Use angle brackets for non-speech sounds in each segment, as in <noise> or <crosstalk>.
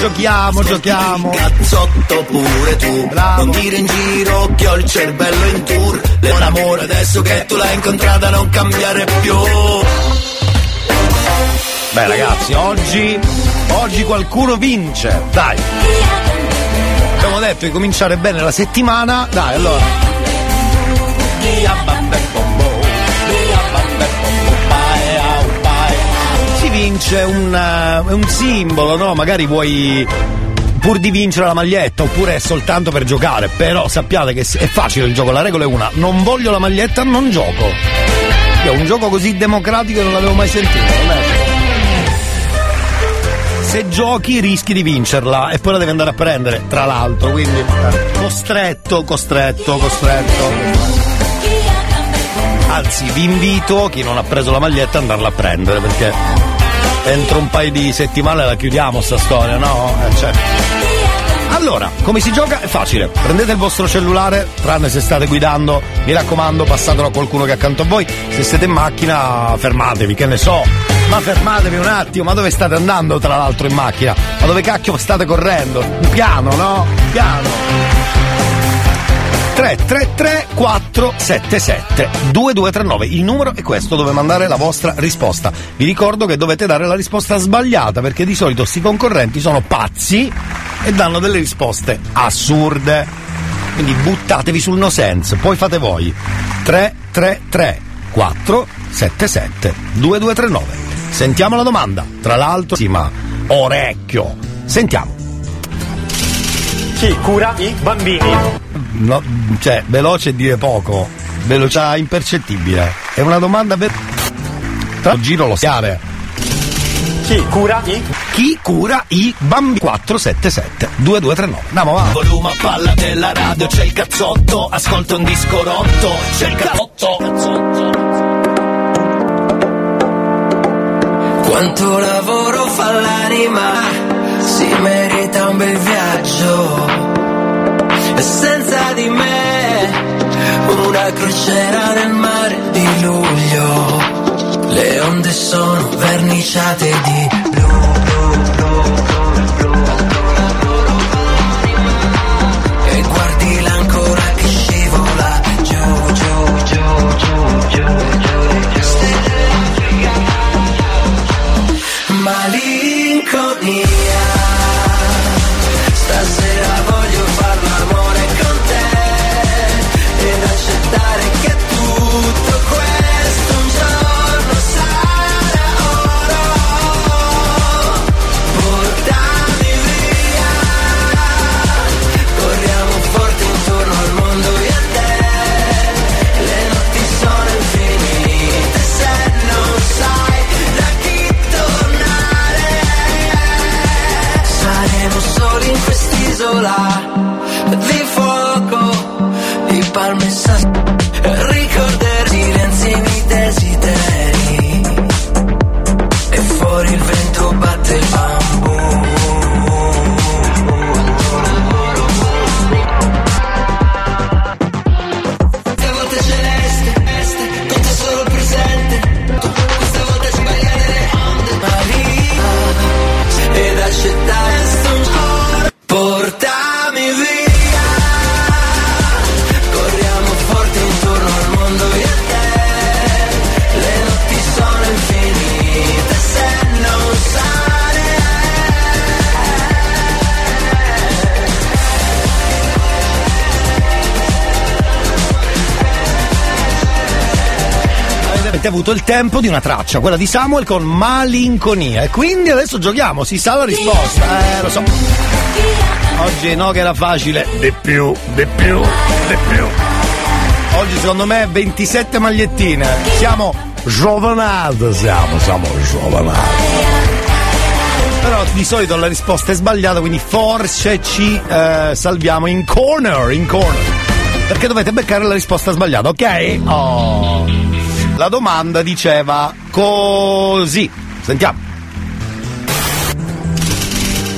giochiamo, giochiamo. Cazzotto pure tu. Bravo. Non dire in giro che ho il cervello in tour. Un amore adesso che tu l'hai incontrata non cambiare più. Beh ragazzi, oggi, oggi qualcuno vince. Dai. Abbiamo detto di cominciare bene la settimana. Dai, allora. Vince un, eh, un simbolo, no? Magari vuoi pur di vincere la maglietta oppure è soltanto per giocare, però sappiate che è facile il gioco, la regola è una, non voglio la maglietta, non gioco. Io un gioco così democratico non l'avevo mai sentito, non è? Se giochi rischi di vincerla e poi la devi andare a prendere, tra l'altro, quindi costretto, costretto, costretto. Anzi, vi invito, chi non ha preso la maglietta, ad andarla a prendere perché entro un paio di settimane la chiudiamo sta storia, no? Eh, certo. Allora, come si gioca? È facile. Prendete il vostro cellulare, tranne se state guidando, mi raccomando, passatelo a qualcuno che è accanto a voi. Se siete in macchina, fermatevi, che ne so. Ma fermatevi un attimo, ma dove state andando tra l'altro in macchina? Ma dove cacchio state correndo? Piano, no? Piano. 333 477 2239 il numero è questo dove mandare la vostra risposta. Vi ricordo che dovete dare la risposta sbagliata perché di solito questi concorrenti sono pazzi e danno delle risposte assurde. Quindi buttatevi sul no sense poi fate voi. 333 477 2239 sentiamo la domanda. Tra l'altro sì ma orecchio. Sentiamo. Chi cura i bambini? No, cioè, veloce è dire poco, velocità impercettibile. È una domanda per. Tra giro lo chiare. Chi cura i Chi cura i bambini? 477 2239. Andiamo avanti. Volume a palla della radio, c'è il cazzotto, ascolta un disco rotto, c'è il cazzotto. Quanto lavoro fa l'anima, si merita un bel viaggio. E senza di me, una crociera nel mare di luglio. Le onde sono verniciate di blu, blu, blu, blu, blu. E guardi l'ancora che scivola giù, giù, giù, giù, giù, Avete avuto il tempo di una traccia, quella di Samuel con malinconia. E quindi adesso giochiamo, si sa la risposta. Eh, lo so. Oggi no che era facile. Di più, di più, di più. Oggi secondo me 27 magliettine. Siamo giovanati, siamo, siamo giovanati. Però di solito la risposta è sbagliata, quindi forse ci eh, salviamo in corner, in corner. Perché dovete beccare la risposta sbagliata, ok? Oh. La domanda diceva così. Sentiamo.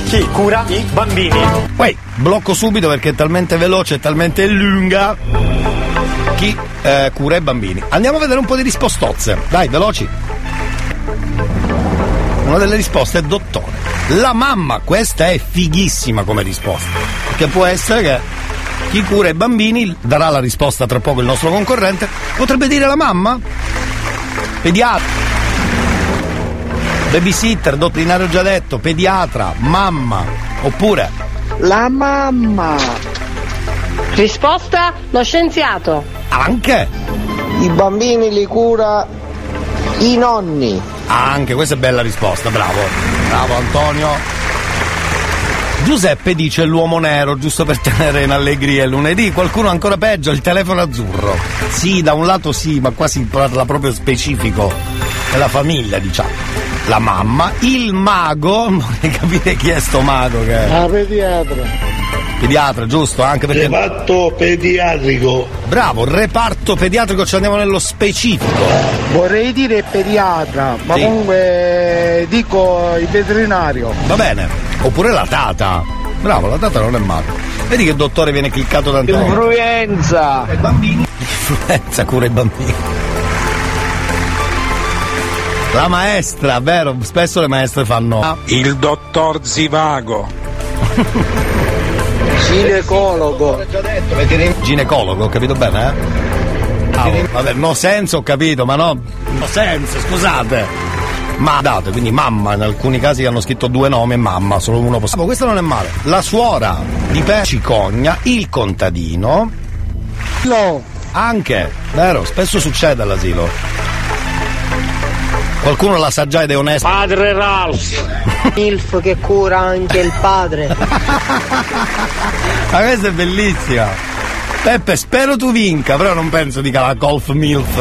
Chi cura i bambini? Poi blocco subito perché è talmente veloce e talmente lunga. Chi eh, cura i bambini? Andiamo a vedere un po' di rispostozze. Dai, veloci. Una delle risposte è dottore. La mamma, questa è fighissima come risposta. Perché può essere che chi cura i bambini darà la risposta tra poco il nostro concorrente. Potrebbe dire la mamma? Pediatra. Babysitter, dottrinario già detto, pediatra, mamma, oppure La mamma. Risposta? Lo scienziato. anche, I bambini li cura i nonni. anche, questa è bella risposta, bravo, bravo Antonio. Giuseppe dice l'uomo nero, giusto per tenere in allegria il lunedì. Qualcuno ancora peggio, il telefono azzurro. Sì, da un lato sì, ma qua si parla proprio specifico della famiglia, diciamo. La mamma, il mago, <laughs> vorrei capire chi è sto mago che è. La pediatra. Pediatra, giusto? Anche perché. Reparto pediatrico. Bravo, reparto pediatrico, ci andiamo nello specifico. Vorrei dire pediatra, ma Sì. comunque dico il veterinario. Va bene. Oppure la tata. Bravo, la tata non è male. Vedi che il dottore viene cliccato da Antonio. Influenza. I bambini. Influenza cura i bambini. La maestra, vero? Spesso le maestre fanno. Il dottor Zivago. <laughs> Ginecologo. Ginecologo, ho capito bene, eh? Ah, vabbè, no senso ho capito, ma no. No senso, scusate. Ma date, quindi mamma, in alcuni casi hanno scritto due nomi e mamma, solo uno possibile. questo non è male. La suora di Pecicogna, il contadino. No. Anche, vero, spesso succede all'asilo. Qualcuno la sa già ed è onesto. Padre Ralph. Milf che cura anche il padre. Ma questa è bellissima. Peppe, spero tu vinca, però non penso dica la golf milf.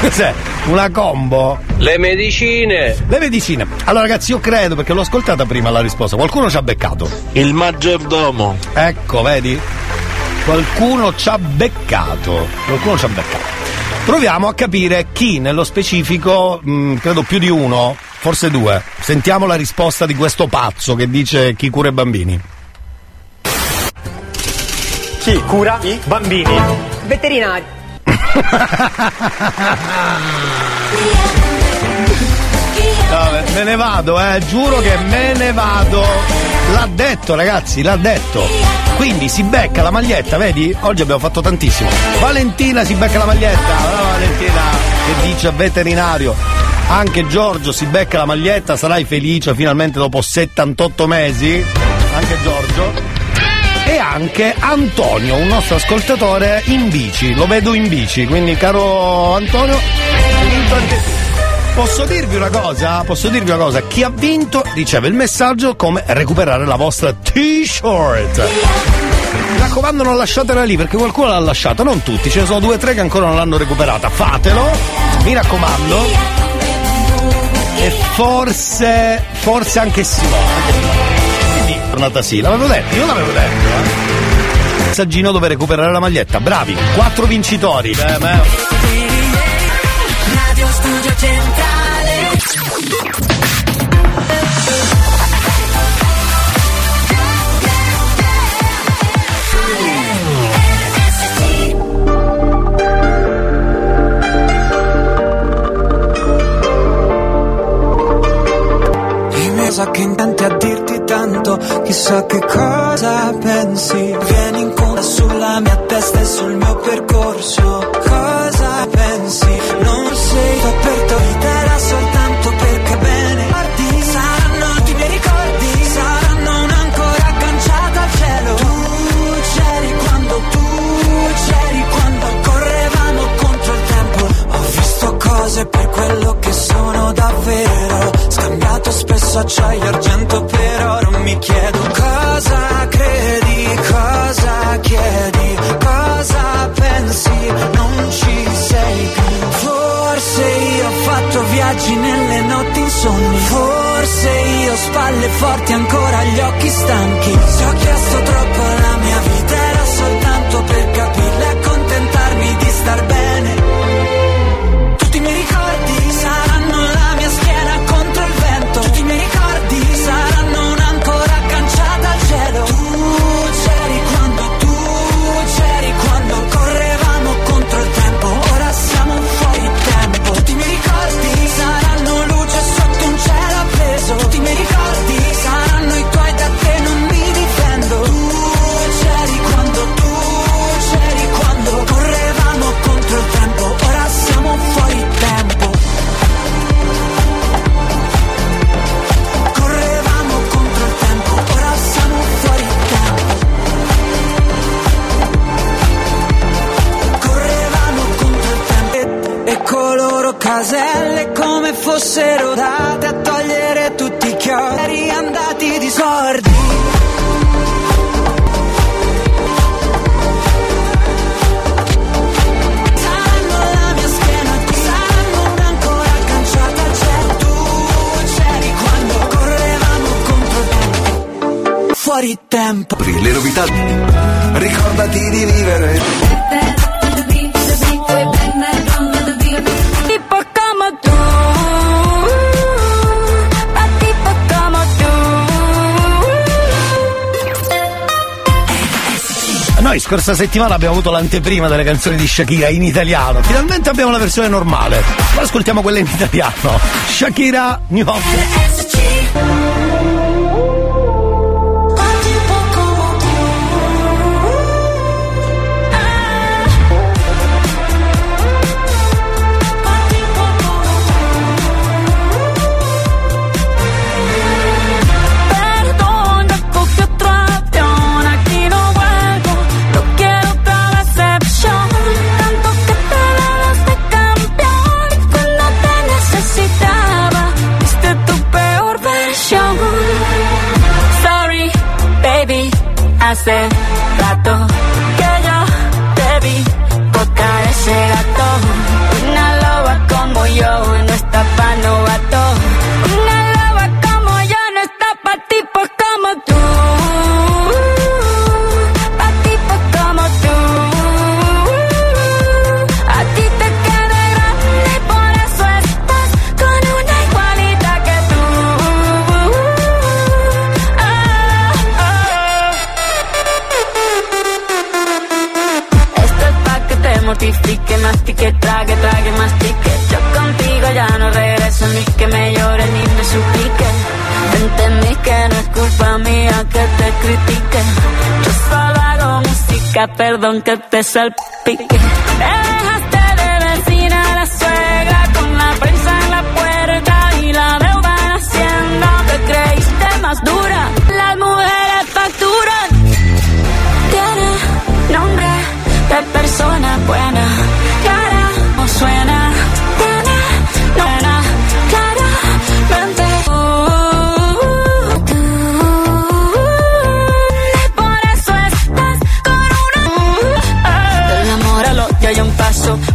Cos'è? Una combo? Le medicine. Le medicine. Allora ragazzi, io credo, perché l'ho ascoltata prima la risposta, qualcuno ci ha beccato. Il maggiordomo. Ecco, vedi? Qualcuno ci ha beccato. Qualcuno ci ha beccato. Proviamo a capire chi nello specifico, mh, credo più di uno, forse due. Sentiamo la risposta di questo pazzo che dice chi cura i bambini. Chi cura i bambini? Veterinario. Vabbè, me ne vado, eh, giuro che me ne vado. L'ha detto, ragazzi, l'ha detto. Quindi si becca la maglietta, vedi? Oggi abbiamo fatto tantissimo. Valentina si becca la maglietta. Brava Valentina che dice veterinario. Anche Giorgio si becca la maglietta, sarai felice finalmente dopo 78 mesi. Anche Giorgio. E anche Antonio, un nostro ascoltatore in bici, lo vedo in bici, quindi caro Antonio, Posso dirvi una cosa? Posso dirvi una cosa? Chi ha vinto riceve il messaggio come recuperare la vostra t-shirt. Mi raccomando non lasciatela lì perché qualcuno l'ha lasciata, non tutti, ce ne sono due o tre che ancora non l'hanno recuperata. Fatelo, mi raccomando. E forse, forse anche Simone. Quindi, tornata sì, l'avevo detto, io l'avevo detto, eh. Messaggino dove recuperare la maglietta, bravi, quattro vincitori. Beh, beh. Radio Studio Centrale che intenti a dirti tanto, chissà che cosa pensi. Vieni in coda sulla mia testa e sul mio percorso. Cosa pensi? Non aperto di te da soltanto perché bene. Guardi, saranno i miei ricordi, saranno un'ancora agganciata al cielo. Tu c'eri quando tu c'eri quando correvamo contro il tempo. Ho visto cose per quello che sono davvero. Scambiato spesso acciaio e argento per oro. Mi chiedo cosa credi, cosa chiedi, cosa pensi, non ci sei più. Forse io ho fatto viaggi nelle notti insonni. Forse io ho spalle forti ancora gli occhi stanchi. Se ho chiesto troppo la mia vita era soltanto fuori tempo. Le novità. Ricordati di vivere. Tipo tipo Noi scorsa settimana abbiamo avuto l'anteprima delle canzoni di Shakira in italiano. Finalmente abbiamo la versione normale. Ma ascoltiamo quella in italiano. Shakira New York. Música, perdón que te salpique. Dejaste de vecina la suegra con la prensa en la puerta y la deuda en hacienda. Te creíste más dura, las mujeres facturan. Tiene nombre de persona buena,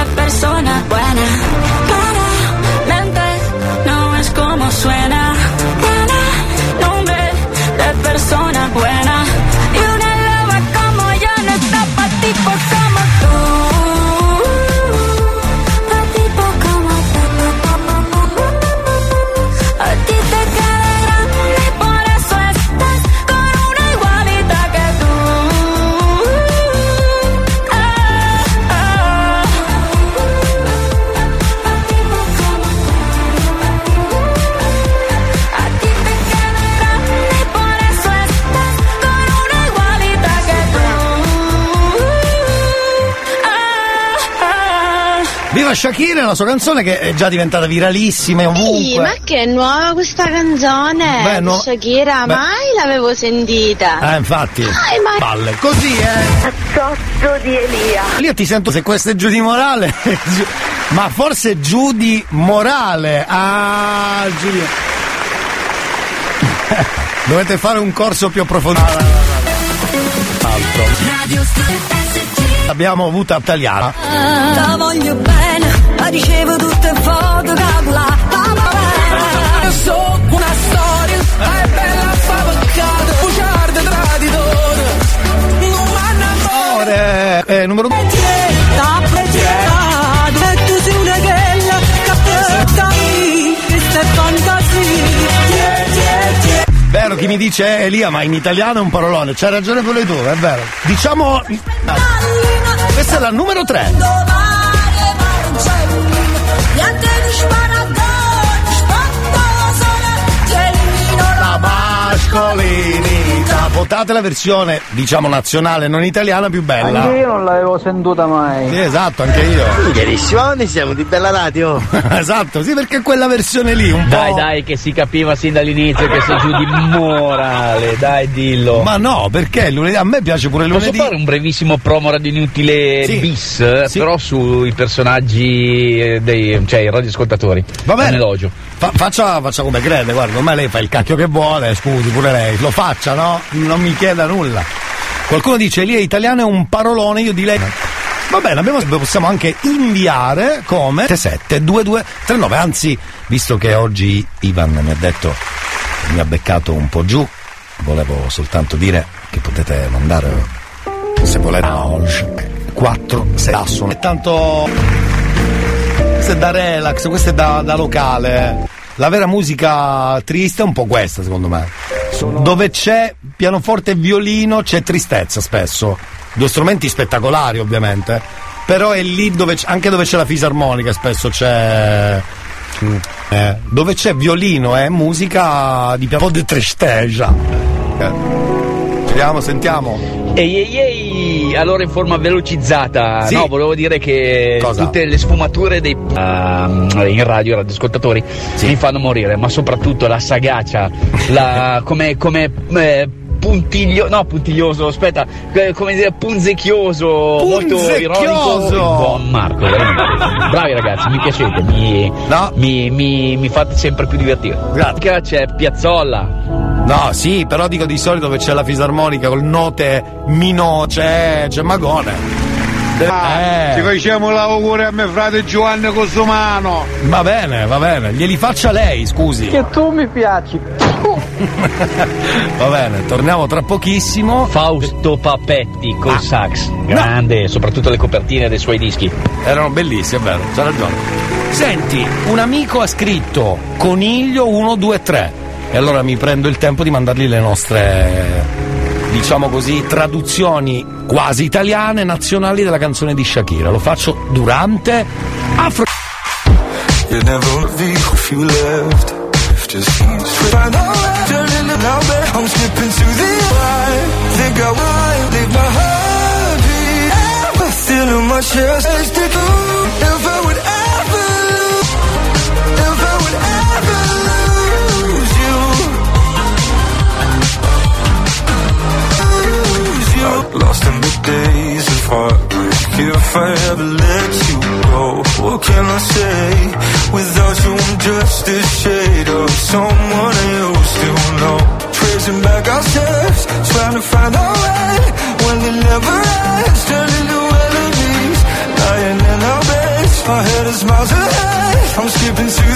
de persona buena. Claramente no es como suena. Tiene nombre de persona buena. Viva Shakira, la sua canzone che è già diventata viralissima ovunque. Sì, ma che è nuova questa canzone? Beh, no- Shakira, beh. mai l'avevo sentita. Eh, infatti. Mai, mai. Palle. Così, eh. Cazzotto di Elia. Io ti sento se questo è Giudi Morale. <laughs> Giu- Ma forse Giudi Morale. Ah, Giulia. <laughs> Dovete fare un corso più approfondito. Altro. Abbiamo avuto italiana. La voglio bene, ma ricevo tutte foto. Io so una storia, è bella fa peccato, bugiardo traditore. Non m'hanno Amore, eh, numero due. T'ha e tu sei una che fantasia. Vero, chi mi dice eh, Elia, ma in italiano è un parolone. C'hai ragione pure tu, è vero. Diciamo. Questa è la numero 3. La. Votate la versione, diciamo, nazionale, non italiana, più bella. Anche io non l'avevo sentuta mai. Sì, esatto, anche io. Chiarissimo, onde siamo di bella radio. <laughs> esatto, sì, perché quella versione lì un Dai, po'. dai, che si capiva sin dall'inizio che sei giù di morale, dai, dillo. Ma no, perché lunedì a me piace pure il Posso lunedì. fare un brevissimo promo radio inutile Sì. bis, Sì. però sui personaggi eh, dei, cioè i radioascoltatori. Va bene. Un elogio. Fa- faccia, faccia come crede, guarda, ormai lei fa il cacchio che vuole, scusi pure lei, lo faccia, no? Non mi chieda nulla. Qualcuno dice Elia italiano è un parolone, io di lei. Va bene, abbiamo, possiamo anche inviare come 772239, anzi, visto che oggi Ivan mi ha detto mi ha beccato un po' giù, volevo soltanto dire che potete mandare se volete oggi 4 6 assono. È tanto questo è da relax, questo è da, da locale. La vera musica triste è un po' questa, secondo me. Dove c'è pianoforte e violino c'è tristezza spesso. Due strumenti spettacolari, ovviamente. Però è lì dove c'è- anche dove c'è la fisarmonica spesso c'è. eh, dove c'è violino e musica di piano di tristezza. Eh. Vediamo, sentiamo. Ehi ehi ehi, allora in forma velocizzata, Sì. no, volevo dire che Cosa? tutte le sfumature dei ehm, in radio, radioascoltatori mi fanno morire, ma soprattutto la sagacia, <laughs> la come, come eh, puntiglio, no puntiglioso, aspetta, eh, come dire punzecchioso, molto ironico, Punzecchioso! buon Marco, veramente. Bravi ragazzi, mi piacete, mi, mi, mi, mi fate sempre più divertire. Grazie. C'è Piazzolla. No, sì, però dico di solito dove c'è la fisarmonica con note minore, c'è, c'è Magone. Ah, Ci Eh, facciamo l'auguri a mio frate Giovanni Cosumano. va bene, va bene, glieli faccia lei, scusi. Che tu mi piaci. <laughs> Va bene, torniamo tra pochissimo. Fausto Papetti col sax, grande, soprattutto le copertine dei suoi dischi. Erano bellissimi, è vero, c'ha ragione. Senti, un amico ha scritto coniglio 123 e allora mi prendo il tempo di mandargli le nostre, diciamo così, traduzioni quasi italiane, nazionali della canzone di Shakira. Lo faccio durante Afro... You never leave if you left. If just keeps find a. Turning it now, babe. I'm slipping to the right. Think I might leave my heart beat. Still in my chest. The truth. If I would ever a shade of someone I used to know. Tracing back our steps, trying to find our way. When it never ends, turning to enemies. Lying in our beds, our head is miles ahead. I'm skipping to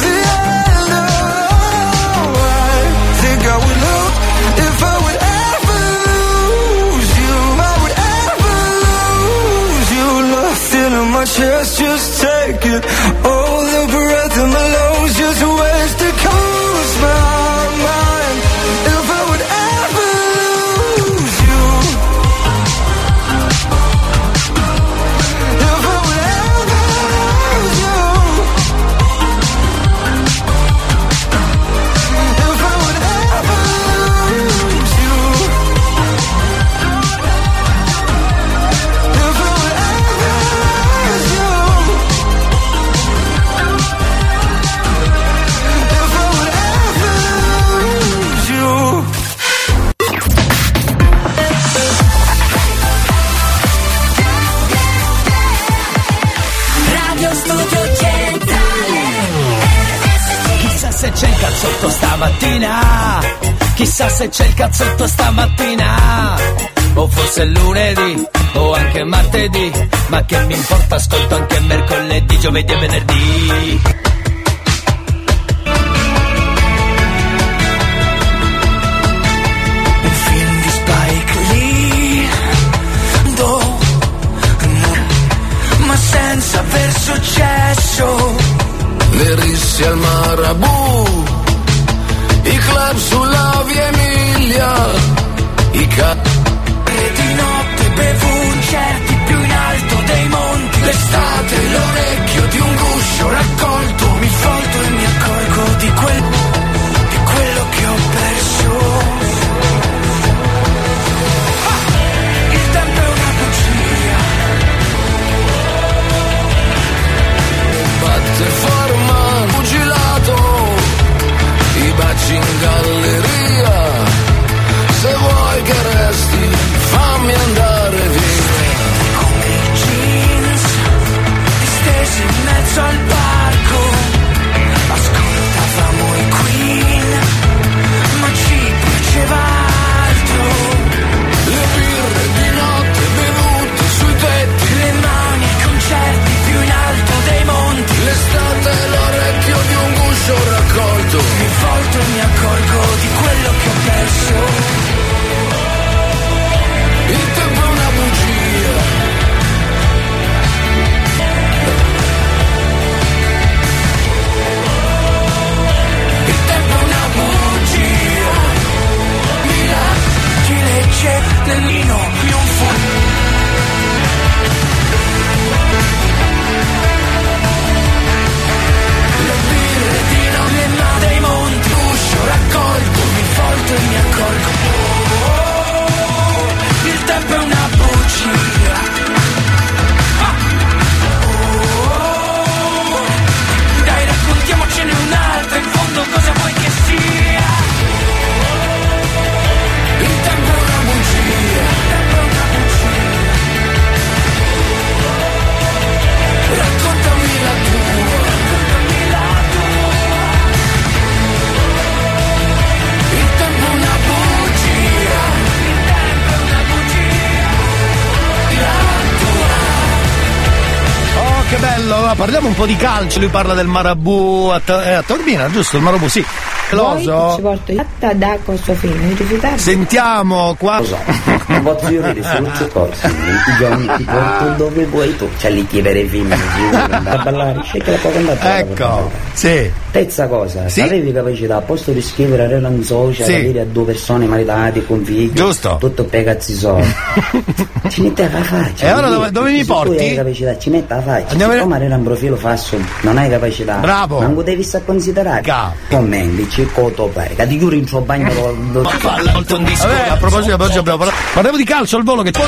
se c'è il cazzotto stamattina. O forse lunedì O anche martedì. Ma che mi importa ascolto anche mercoledì, giovedì e venerdì. Un film di Spike Lee. Do Ma senza aver successo Le risse al Marabù, i club sulla via Emilia, i ca... Di notte bevo certi più in alto dei monti. L'estate l'orecchio di un guscio raccolto parliamo un po' di calcio. Lui parla del Marabù a, Ta- eh, a Torbina, giusto? Il Marabù, sì. Poi ci porto latta d'acqua a suo figlio, mi rifiutate? Sentiamo qua. Non posso io dire se non ci posso, i giorni ti porto dove vuoi tu. C'è lì chiedere femmine, a ballare, scegli la poca andata. Ecco, sì. Terza cosa, Sì. se avevi capacità, a posto di scrivere a Relan Social, Sì. avere a due persone maritate con figli, Giusto. tutto per cazzi soldi. <laughs> ci mette la faccia. E ora quindi dove- dove mi se tu porti? hai capacità, ci mette la faccia. Andiamo a- Siccome era un profilo falso, non hai capacità. Bravo. Non lo devi stare a considerare. Commenti, pare. Che ti chiudi in suo bagno lo- lo- Vabbè, a proposito, oggi abbiamo parlato. Parliamo di calcio al volo che poi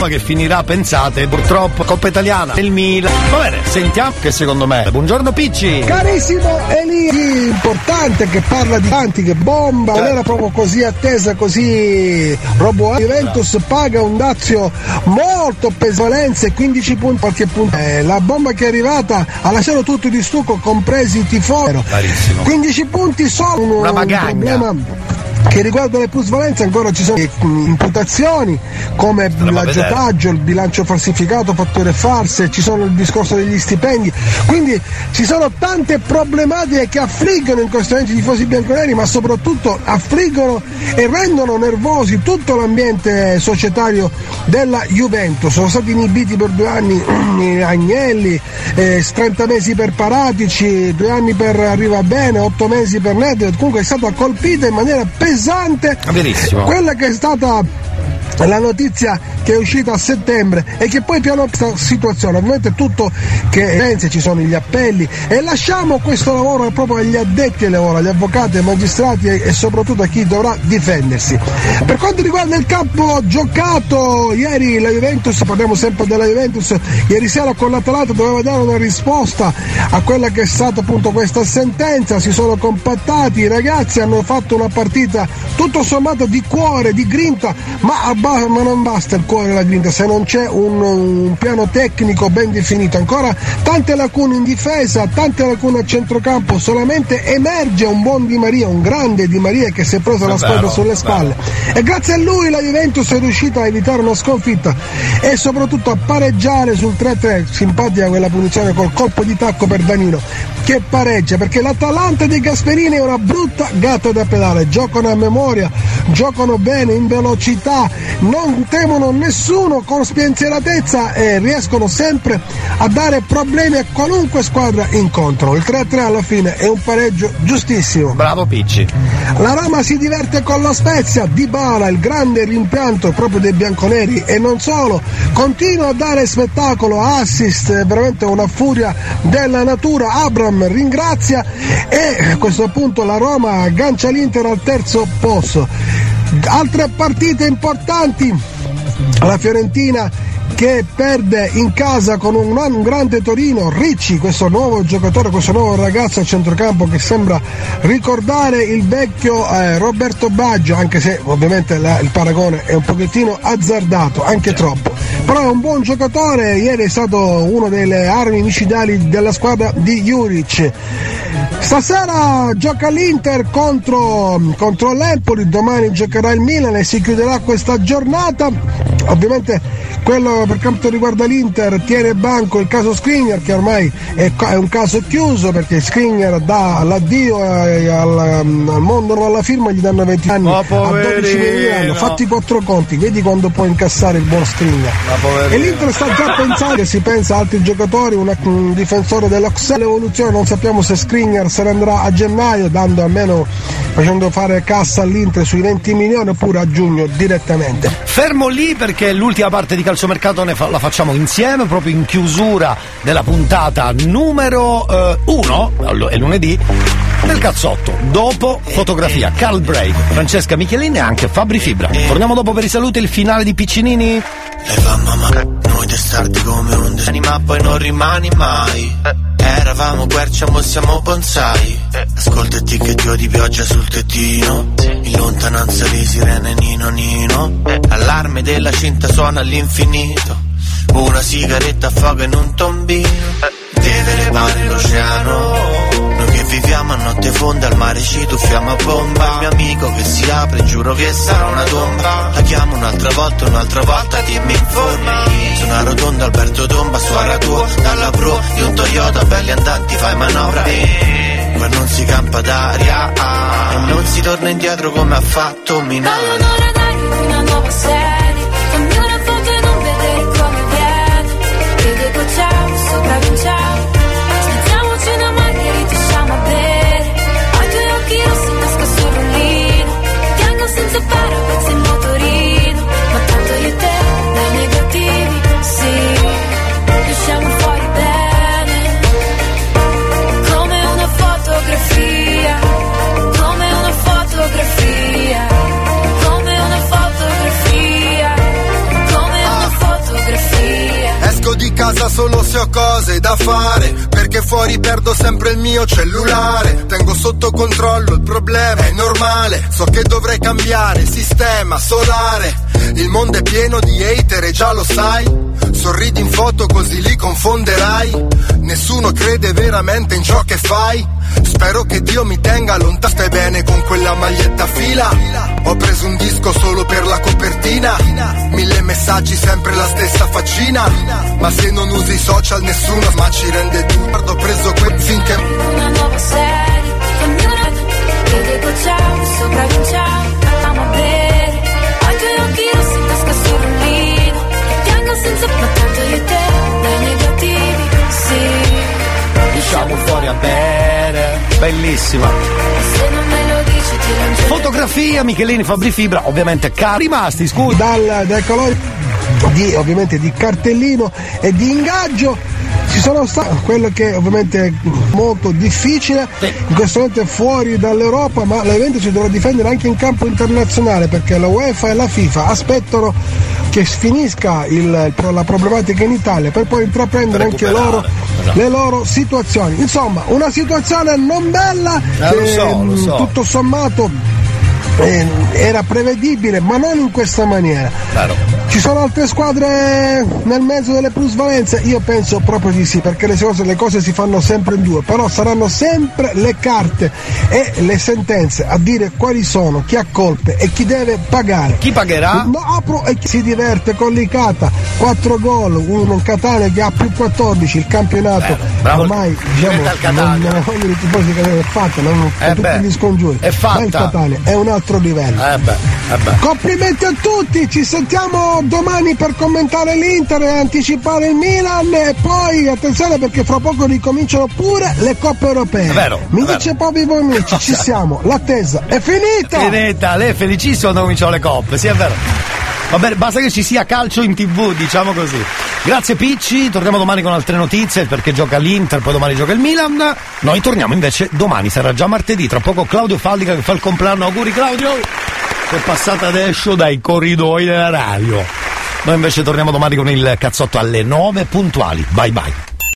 Ma che finirà, pensate, purtroppo Coppa Italiana nel Milan. Va bene, sentiamo che secondo me. Buongiorno Picci. Carissimo Elia, sì, importante che parla di tanti, che bomba, non era proprio così attesa, così robo. Juventus paga un dazio molto pesolenza e 15 punti, qualche punto. Eh, la bomba che è arrivata ha lasciato tutti di stucco, compresi i tifosi. 15 punti sono un, Una un problema che riguarda le plusvalenze ancora ci sono mm, imputazioni come l'aggiotaggio, il bilancio falsificato, fattore farse, ci sono il discorso degli stipendi, quindi ci sono tante problematiche che affliggono in questo momento i tifosi bianconeri, ma soprattutto affliggono e rendono nervosi tutto l'ambiente societario della Juventus. Sono stati inibiti per due anni <clears throat> Agnelli, eh, 30 mesi per Paratici, due anni per Arriva Bene, 8 mesi per Nedved, comunque è stata colpita in maniera pesante Verissimo. quella che è stata la notizia che è uscita a settembre e che poi piano questa situazione ovviamente tutto che pensi ci sono gli appelli e lasciamo questo lavoro proprio agli addetti ai lavori agli avvocati, ai magistrati e, e soprattutto a chi dovrà difendersi. Per quanto riguarda il campo giocato ieri la Juventus parliamo sempre della Juventus ieri sera con l'Atalanta doveva dare una risposta a quella che è stata appunto questa sentenza. Si sono compattati i ragazzi hanno fatto una partita tutto sommato di cuore di grinta ma, abba- ma non basta il cuore e la grinta se non c'è un, un piano tecnico ben definito. Ancora tante lacune in difesa tante lacune a centrocampo solamente emerge un buon Di Maria un grande Di Maria che si è preso È la squadra sulle spalle. E grazie a lui la Juventus è riuscita a evitare una sconfitta e soprattutto a pareggiare sul 3-3 simpatica quella punizione col colpo di tacco per Danilo che pareggia perché l'Atalanta di Gasperini è una brutta gatta da pedale. Giocano a memoria giocano bene in velocità non temono nessuno con spensieratezza e riescono sempre a dare problemi a qualunque squadra incontrano il 3-3 alla fine è un pareggio giustissimo Bravo Picci. la Roma si diverte con la Spezia, Di Bala, il grande rimpianto proprio dei bianconeri e non solo, continua a dare spettacolo, assist, veramente una furia della natura, Abram ringrazia e a questo punto la Roma aggancia l'Inter al terzo posto. Altre partite importanti, la Fiorentina che perde in casa con un, un grande Torino, Ricci, questo nuovo giocatore, questo nuovo ragazzo a centrocampo che sembra ricordare il vecchio eh, Roberto Baggio, anche se ovviamente la- il paragone è un pochettino azzardato, anche troppo. Però è un buon giocatore, ieri è stato uno delle armi micidiali della squadra di Juric. Stasera gioca l'Inter contro, contro l'Empoli, domani giocherà il Milan e si chiuderà questa giornata. Ovviamente quello per quanto riguarda l'Inter tiene banco il caso Skriniar che ormai è, è un caso chiuso perché Skriniar dà l'addio eh, al, al mondo alla firma gli danno 20 anni a 12 milioni fatti i quattro conti vedi quando può incassare il buon Skriniar E l'Inter sta già pensando, si pensa a altri giocatori, un difensore dell'Oxel, l'evoluzione non sappiamo se Skriniar se ne andrà a gennaio, dando almeno facendo fare cassa all'Inter sui 20 milioni oppure a giugno direttamente. Fermo lì perché l'ultima parte di calciomercato ne fa- la facciamo insieme, proprio in chiusura della puntata numero 1, è lunedì, del cazzotto. Dopo fotografia, Carl Brave, Francesca Michelin e anche Fabri Fibra. Torniamo dopo per i saluti il finale di Piccinini. E va mamma, noi testardi come onde ma poi non rimani mai Eravamo quercia, mo siamo bonsai Ascolta e che dio di pioggia sul tettino In lontananza le sirene nino nino Allarme della cinta suona all'infinito Una sigaretta affoga in un tombino Deve levare l'oceano viviamo a notte fonda al mare ci tuffiamo a bomba. Il mio amico che si apre giuro che sarà una tomba. La chiamo un'altra volta, un'altra volta dimmi informa. Su una rotonda Alberto Tomba suora tua Dalla pro. Di un Toyota belli andanti fai manovra. Qua non si campa d'aria. E non si torna indietro come ha fatto Minare Un'ora d'aria, una nuova serie. Fammi una foto e non vedere come viene. Vedo che ciao, sopra da fare Perché fuori perdo sempre il mio cellulare. Tengo sotto controllo il problema, è normale. So che dovrei cambiare sistema solare. Il mondo è pieno di hater e già lo sai Sorridi in foto così li confonderai. Nessuno crede veramente in ciò che fai. Spero che Dio mi tenga lontano. Stai bene con quella maglietta a fila? Ho preso un disco solo per la copertina. Mille messaggi sempre la stessa faccina. Ma se non usi i social nessuno ma ci rende tutto Ho preso quel finché Una nuova serie Bellissima. Fotografia, Michelini, Fabri Fibra, ovviamente ca- rimasti, scusa. Dal, dai colori di, ovviamente di cartellino e di ingaggio ci sono stati quello che ovviamente è molto difficile in questo momento è fuori dall'Europa ma l'evento si dovrà difendere anche in campo internazionale perché la UEFA e la FIFA aspettano che finisca il- la problematica in Italia per poi intraprendere anche loro le loro situazioni. Insomma una situazione non bella Eh, lo so, lo so. tutto sommato eh, era prevedibile ma non in questa maniera ci sono altre squadre nel mezzo delle plusvalenze? Io penso proprio di sì, perché le cose, le cose si fanno sempre in due, però saranno sempre le carte e le sentenze a dire quali sono, chi ha colpe e chi deve pagare. Chi pagherà? No, apro e chi si diverte con l'Icata, 4 gol, un Catania che ha più 14, il campionato bravo. ormai diciamo, non, voglio i tifosi che è fatta, non, Eh tutti beh, gli scongiuri. è fatta. Ma il Catania è un altro livello. Eh beh, eh beh. Complimenti a tutti, ci sentiamo domani per commentare l'Inter e anticipare il Milan e poi attenzione perché fra poco ricominciano pure le coppe europee. È vero, Mi è vero. dice proprio voi amici, ci <laughs> siamo, l'attesa è finita! Finita, lei è felicissima quando cominciano le coppe, sì è vero. Va bene, basta che ci sia calcio in tv, diciamo così. Grazie Picci, torniamo domani con altre notizie perché gioca l'Inter, poi domani gioca il Milan. Noi torniamo invece domani, sarà già martedì, tra poco Claudio Fallica che fa il compleanno. Auguri Claudio! Che è passata adesso dai corridoi della radio. Noi invece torniamo domani con il cazzotto alle 9 puntuali. Bye bye.